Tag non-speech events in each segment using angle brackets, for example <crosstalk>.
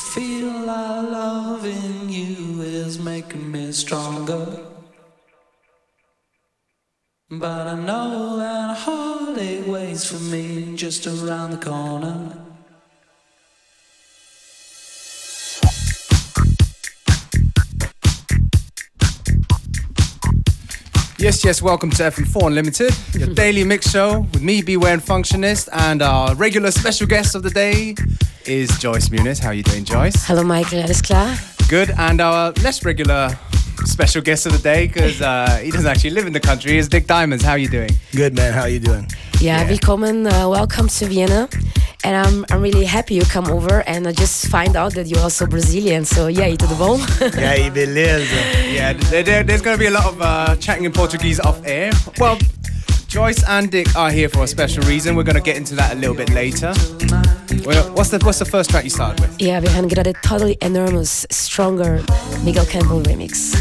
feel I love in you is making me stronger. But I know that heartache waits for me just around the corner. Yes, yes, welcome to FM4 Unlimited, your <laughs> daily mix show with me, Beware and Functionist, and our regular special guest of the day is Joyce Muniz. How are you doing, Joyce? Hello, Michael, alles klar? Good, and our less regular special guest of the day, because uh, he doesn't actually live in the country, is Dick Diamonds. How are you doing? Good, man. How are you doing? Ja, Yeah. willkommen, uh, welcome to Vienna. And I'm, I'm really happy you come over and I just find out that you're also Brazilian, so yeah, to the bone. <laughs> yeah, aí, beleza? Yeah, there, there- there's going to be a lot of uh, chatting in Portuguese off air. Well, Joyce and Dick are here for a special reason. We're going to get into that a little bit later. Well, what's the what's the first track you started with? ja, wir hören gerade Totally Enormous Stronger Miguel Campbell Remix.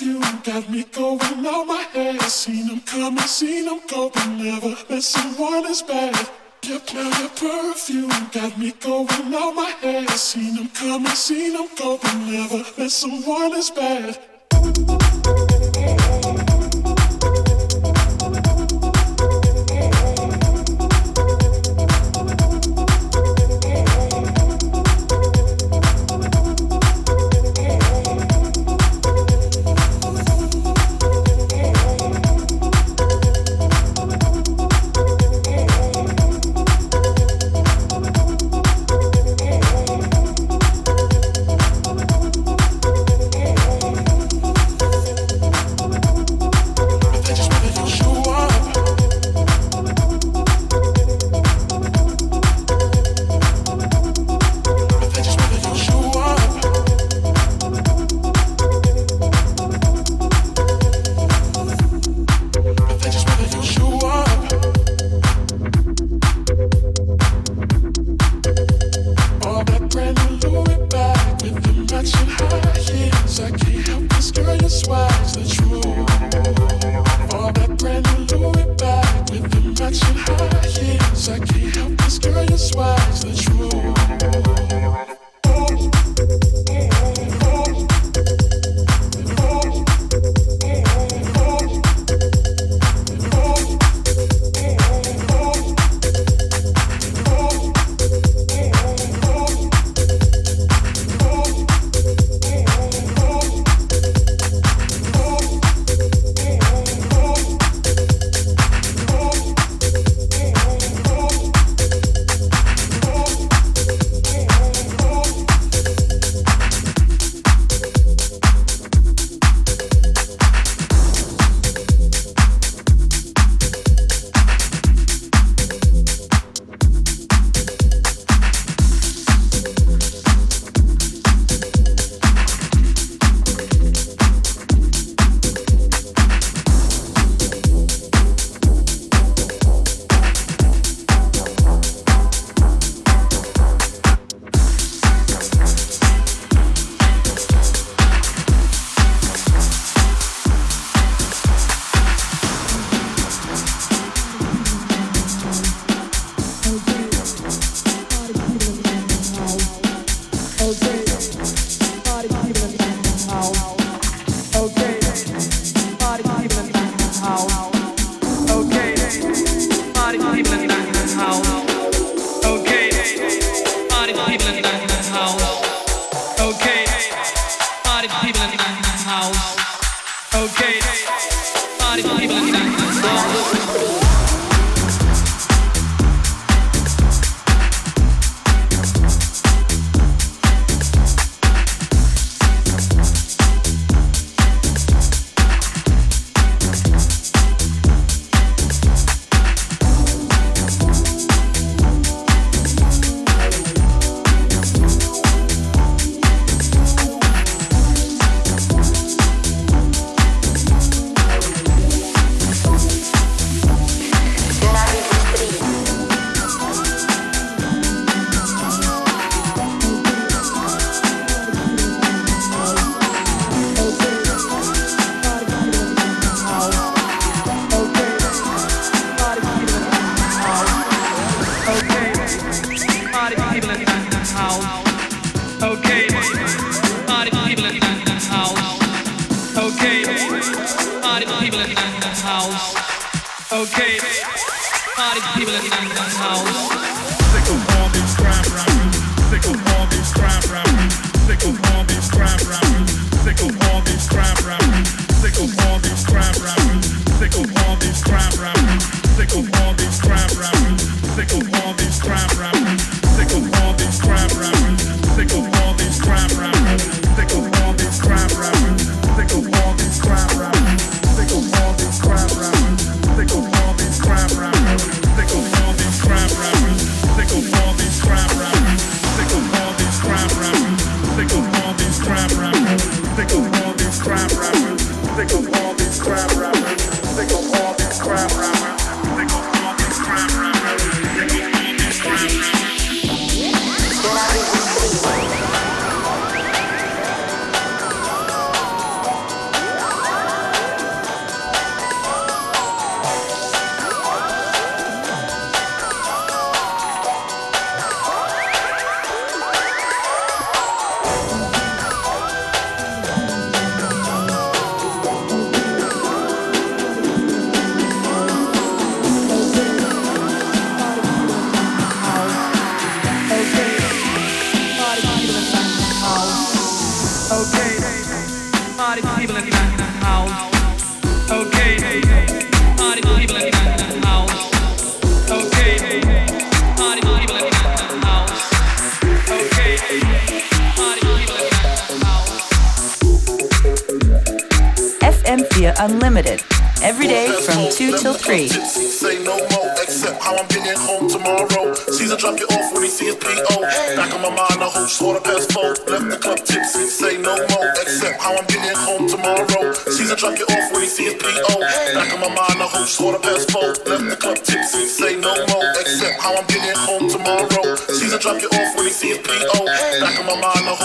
you got me going out my head. Seen them coming, seen them go, but never met someone as bad. Your cloud perfume got me going out my head. Seen them coming, seen them go, but never met someone as bad.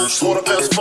Whole past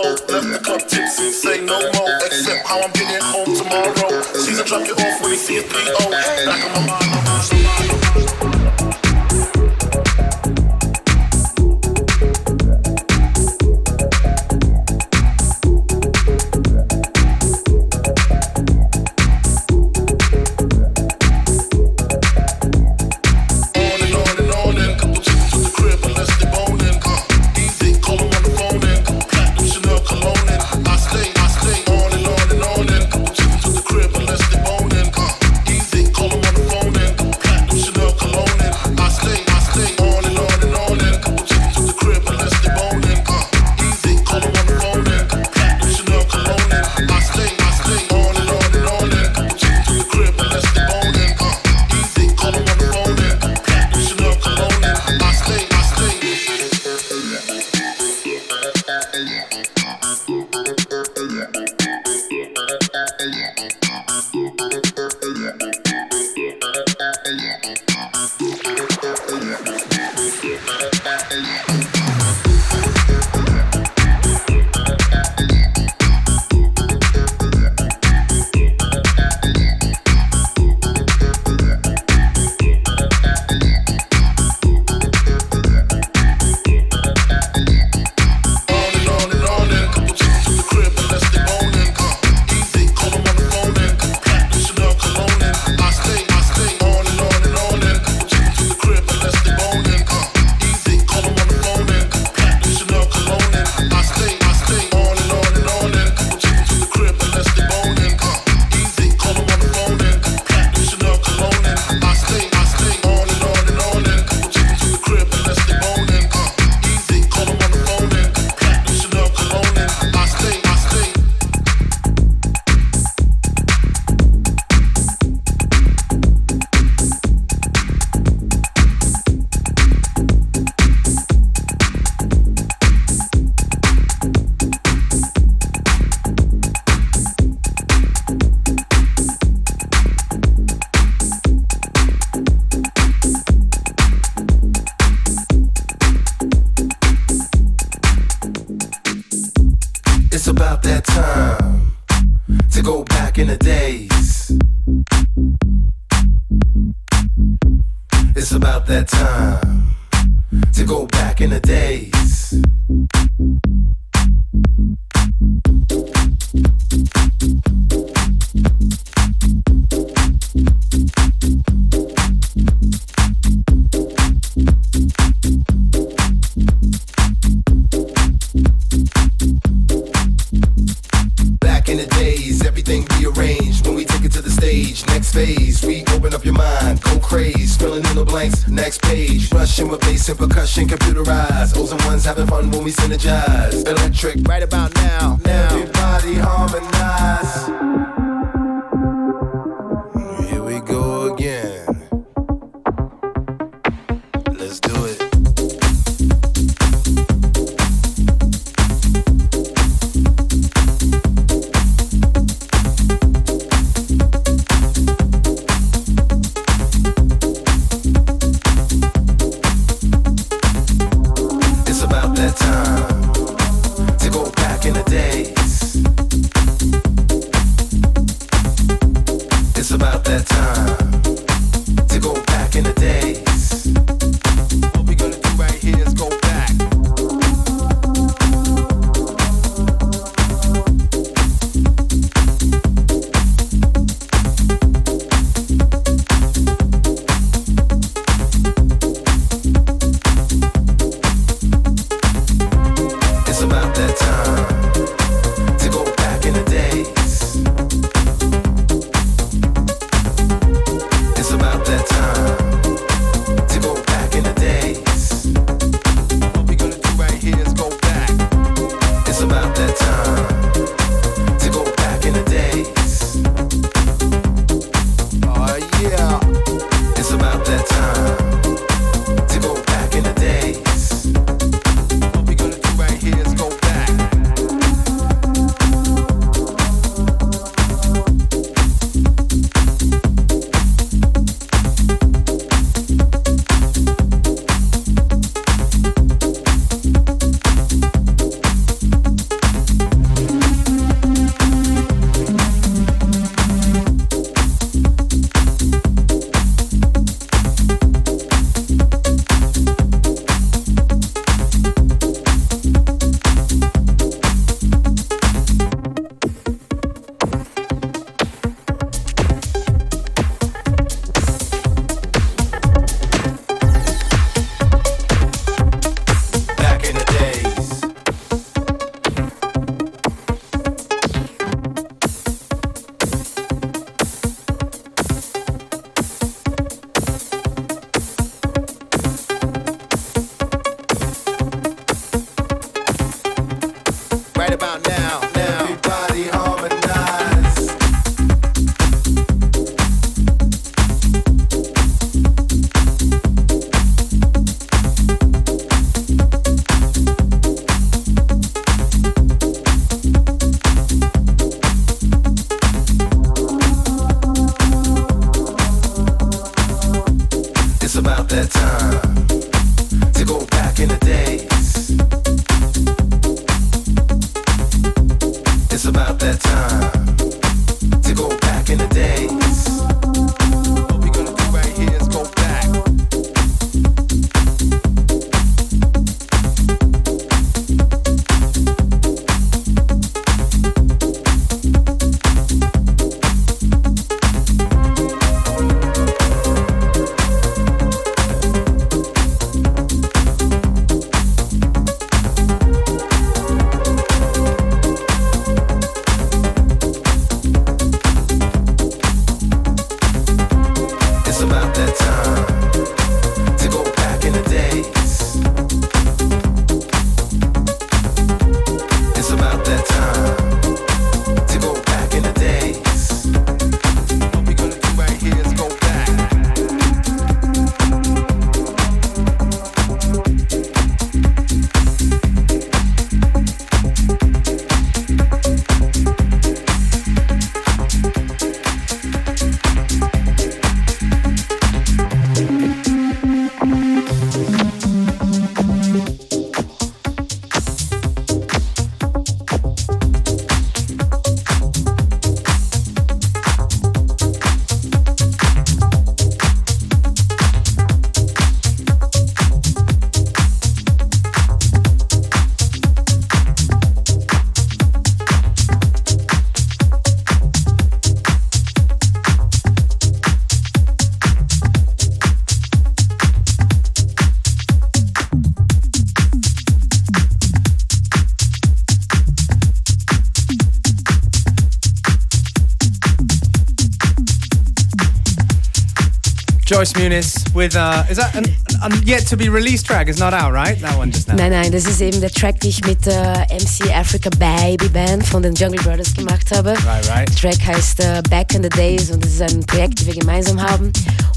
Joyce Muniz with, uh, is that an, an yet to be released track? It's not out, right? That one just now. Nein, nein, das ist eben der Track, den ich eh, mit der MC Afrika Baby Bam von den Jungle Brothers gemacht habe. Right, right. Der Track heißt äh, eh, Back in the Days und es ist ein Projekt, das wir gemeinsam haben.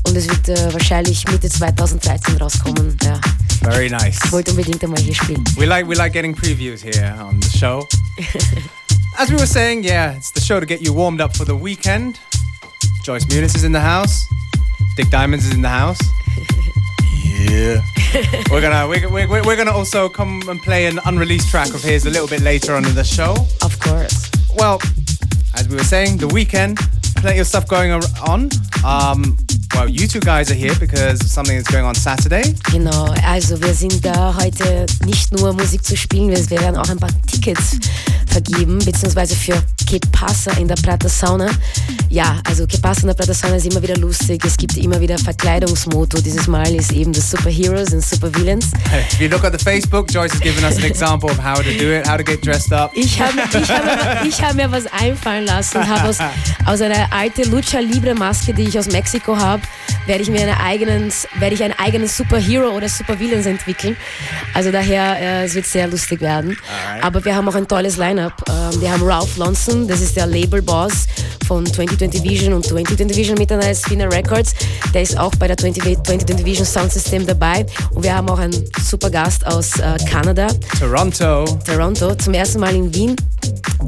Und es wird äh, eh, wahrscheinlich Mitte 2013 rauskommen. Ja. Very nice. Ich wollte unbedingt einmal hier spielen. We like we like getting previews here on the show. <laughs> As we were saying, yeah, it's the show to get you warmed up for the weekend. Joyce Muniz is in the house. Dick Diamonds is in the house. Yeah. <laughs> We're gonna we're, we're, we're gonna also come and play an unreleased track of his a little bit later on in the show. Of course. Well, as we were saying, the weekend, plenty of stuff going on. Um, well, you two guys are here because of something is going on Saturday. Genau, also wir sind da heute nicht nur Musik zu spielen, wir wir werden auch ein paar Tickets vergeben, beziehungsweise für Que Pasa in der Prata Sauna. Ja, also Que Pasa in der Prata Sauna ist immer wieder lustig, es gibt immer wieder Verkleidungsmotto. Dieses Mal ist eben das Superheroes und Supervillains. If you look at the Facebook, Joyce has given us an example of how to do it, how to get dressed up. Ich habe hab, hab mir was einfallen lassen und habe aus, aus einer alten Lucha Libre Maske, die ich aus Mexiko habe, werde ich mir eine eigenen, werde ich einen eigenen Superhero oder Supervillains entwickeln. Also daher, äh, es wird sehr lustig werden. Aber wir haben auch ein tolles Line-Up. Ähm, wir haben Ralph Lonson, das ist der Label-Boss von 2020 Vision und 2020 Vision miteinander Spinner Records. Der ist auch bei der 20, 2020 Vision Sound System dabei. Und wir haben auch einen super Gast aus äh, Kanada. Toronto. Toronto, zum ersten Mal in Wien.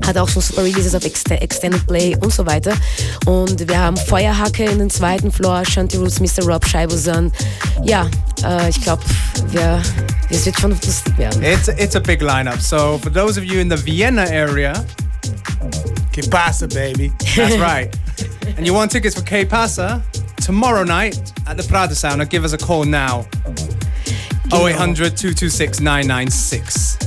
Hat auch schon super Releases auf Ext Extended Play und so weiter. Und wir haben Feuerhacke in den zweiten Floor, Shanty Roots, Mr. Rob, Scheibosan. Ja, äh, ich glaube, wir, es wird schon lustig werden. It's it's a big lineup. So for those of you in the Vienna area, Que pasa, baby? that's <laughs> right, and you want tickets for K Pasa tomorrow night at the Prada Sauna, give us a call now. 0800 226 996.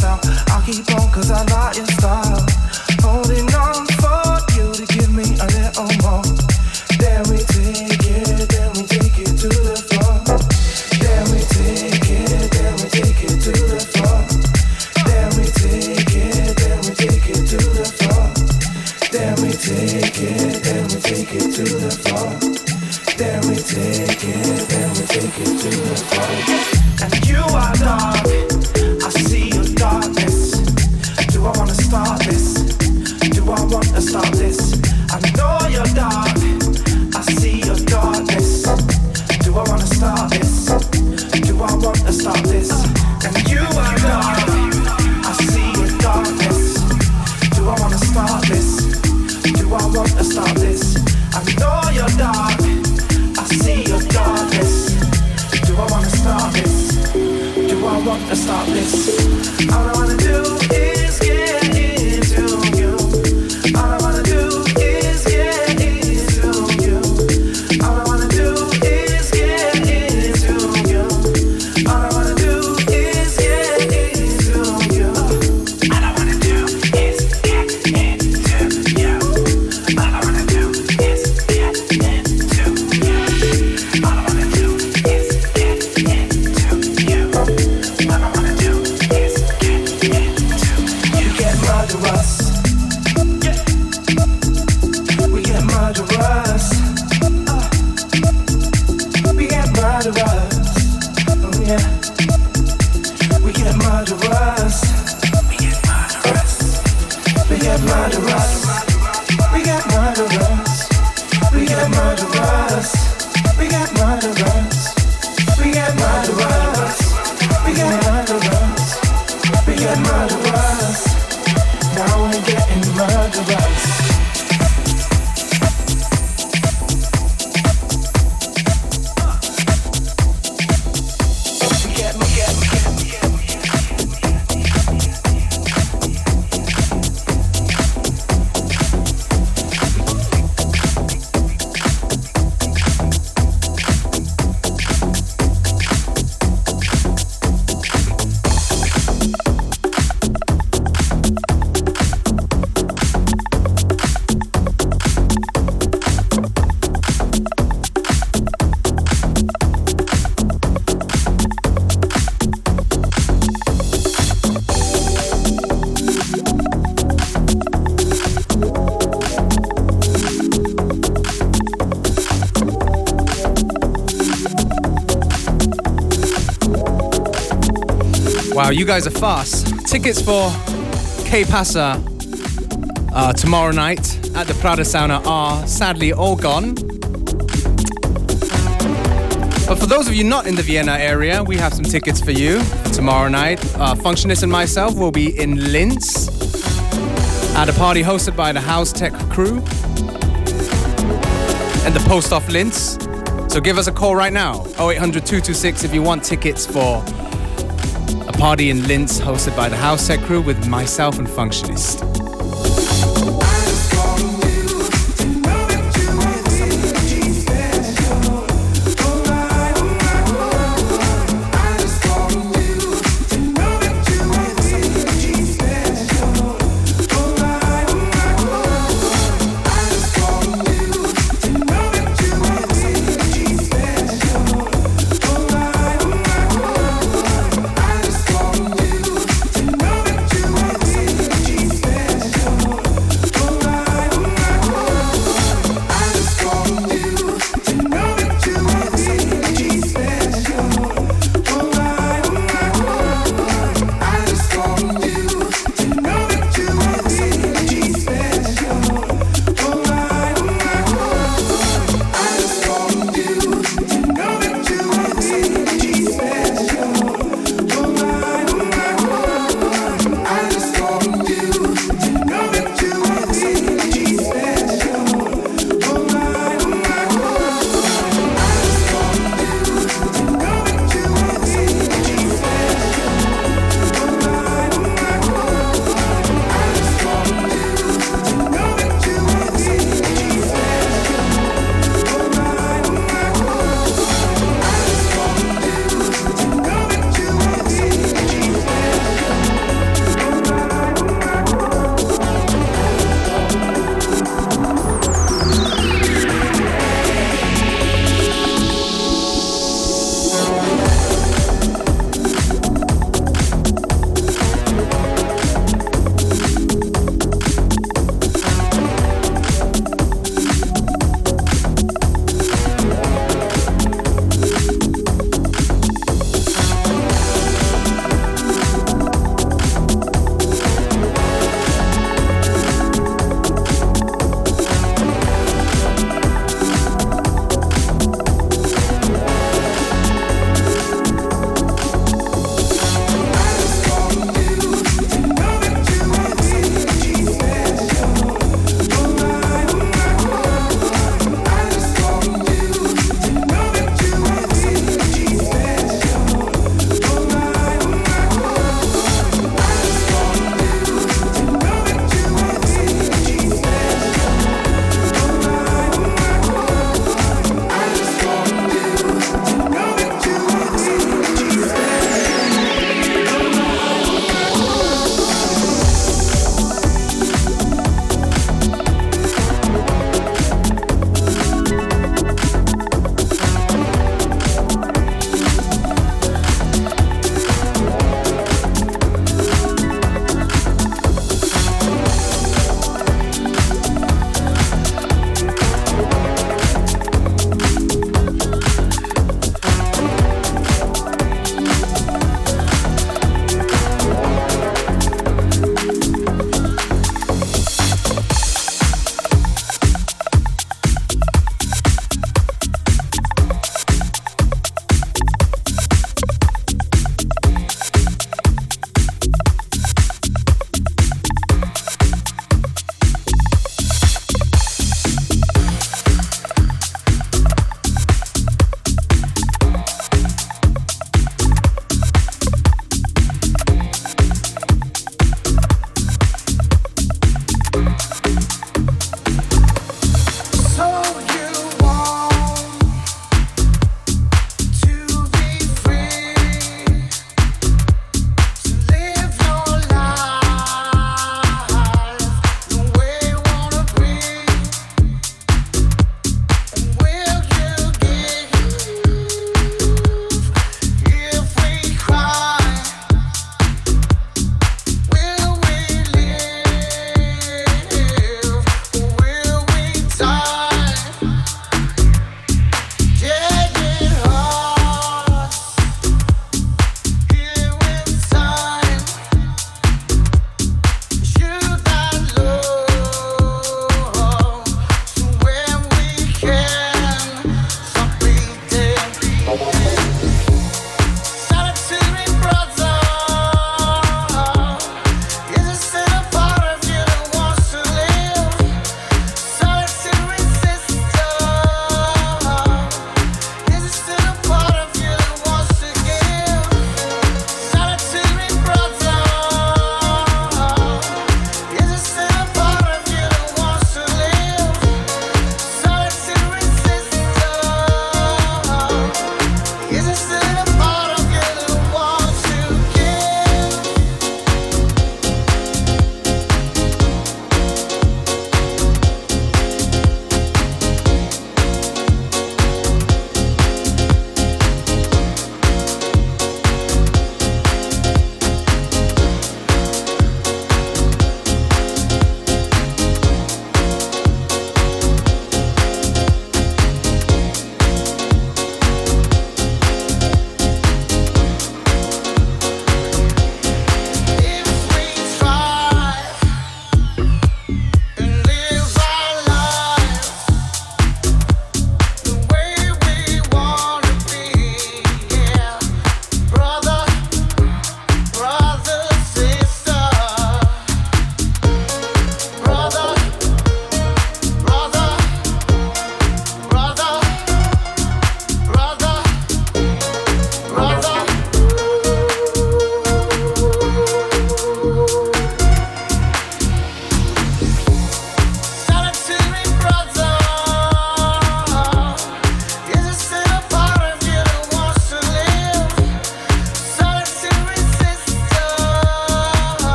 myself. I'll keep on cause I lie yeah. guys are fast. Tickets for Que Pasa uh, tomorrow night at the Prater Sauna are sadly all gone. But for those of you not in the Vienna area, we have some tickets for you tomorrow night. Uh, Functionist and myself will be in Linz at a party hosted by the House Tech crew and the Posthof Linz. So give us a call right now, 0800 226 if you want tickets for a party in Linz hosted by the House Set Crew with myself and Functionist.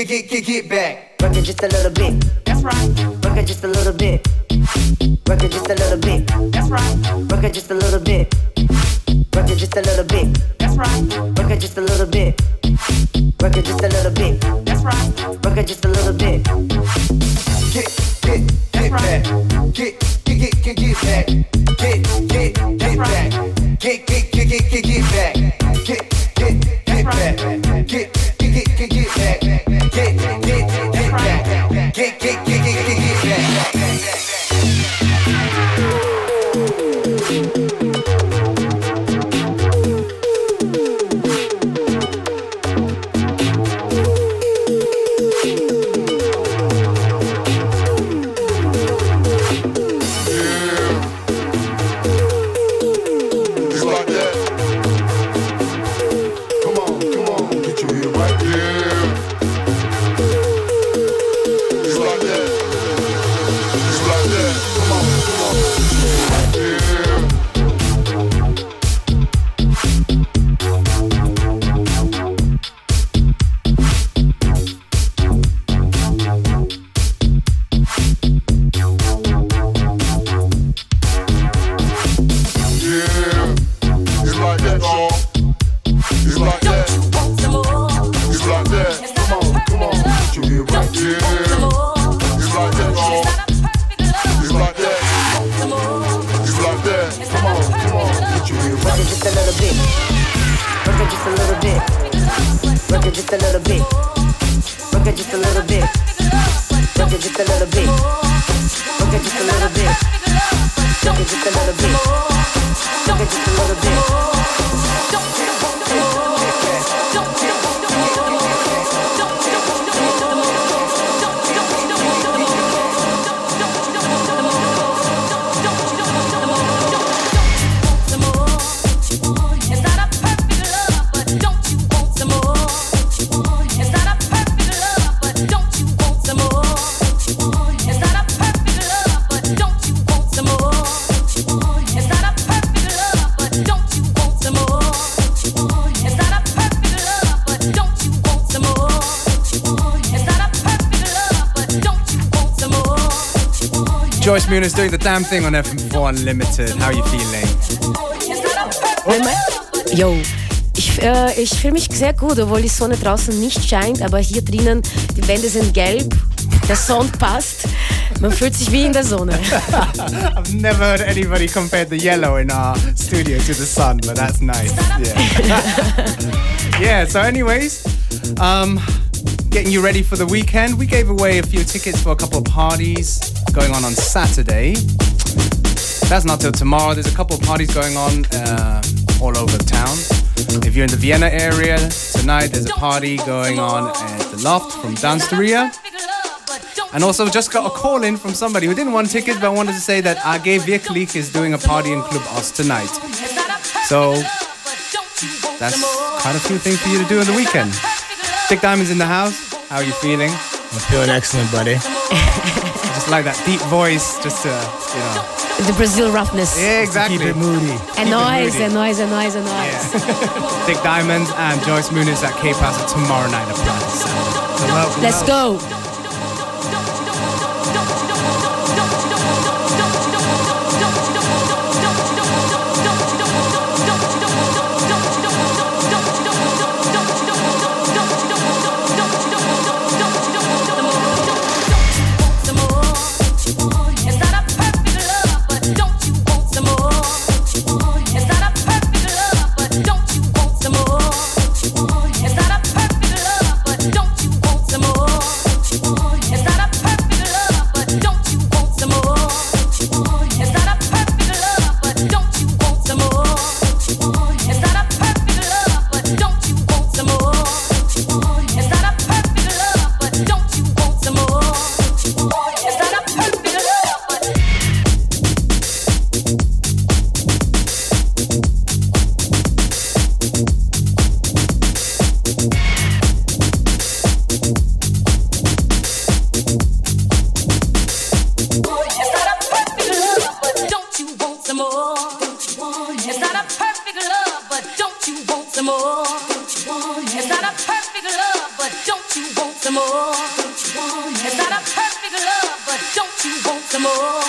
Get, get, get, get, get, get back. Work it just a little bit. That's right. Work it just a little bit. Work it just a little bit. That's right. Work it just a little bit. Work it just a little bit. That's right. Work it just a little bit. Work it just a little bit. That's right. Work it just a little bit. Get, get, get back. Get, get, get, get, get back. Get, get, get back. Get, get, get, get, get, get back. Get, get, get back. Little bit. Work it just a little bit. Work it just a little bit. Work it just a little bit. Work it just a little bit. Work it just a little bit. Work it just a little bit. Work it just a little bit. Muniz doing the damn thing on FM4 Unlimited. How are you feeling? Yo, ich, äh, ich fühle mich sehr gut, obwohl die Sonne draußen nicht scheint, aber hier drinnen, die Wände sind gelb, der Sound passt, man fühlt sich wie in der Sonne. <laughs> I've never heard anybody compare the yellow in our studio to the sun, but that's nice. Yeah. <laughs> yeah, so anyways, um, getting you ready for the weekend. We gave away a few tickets for a couple of parties going on on Saturday. That's not till tomorrow. There's a couple of parties going on uh, all over town. If you're in the Vienna area, tonight there's a party going on at the Loft from Dansteria. And also just got a call in from somebody who didn't want tickets but wanted to say that AG Wirklich is doing a party in Club Ost tonight. So that's quite a few things for you to do on the weekend. Dick Diamond's in the house. How are you feeling? I'm feeling excellent, buddy. Just like that deep voice, just to, you know. The Brazil roughness. Yeah, exactly. Keep it moody. A noise, a noise, a noise, a noise. <laughs> Dick Diamond and Joyce Muniz at Que Pasa tomorrow night at Prater Sauna. Let's go. not a perfect love, but don't you want some more? It's not a perfect love, but don't you want some more?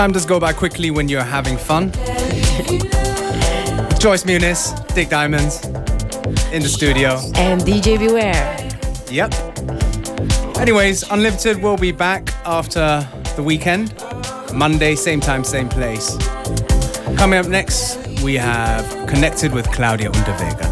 Time does go by quickly when you're having fun. <laughs> Joyce Muniz, Dick Diamonds, in the studio. And DJ Beware. Yep. Anyways, Unlimited will be back after the weekend. Monday, same time, same place. Coming up next, we have Connected with Claudia Unterweger.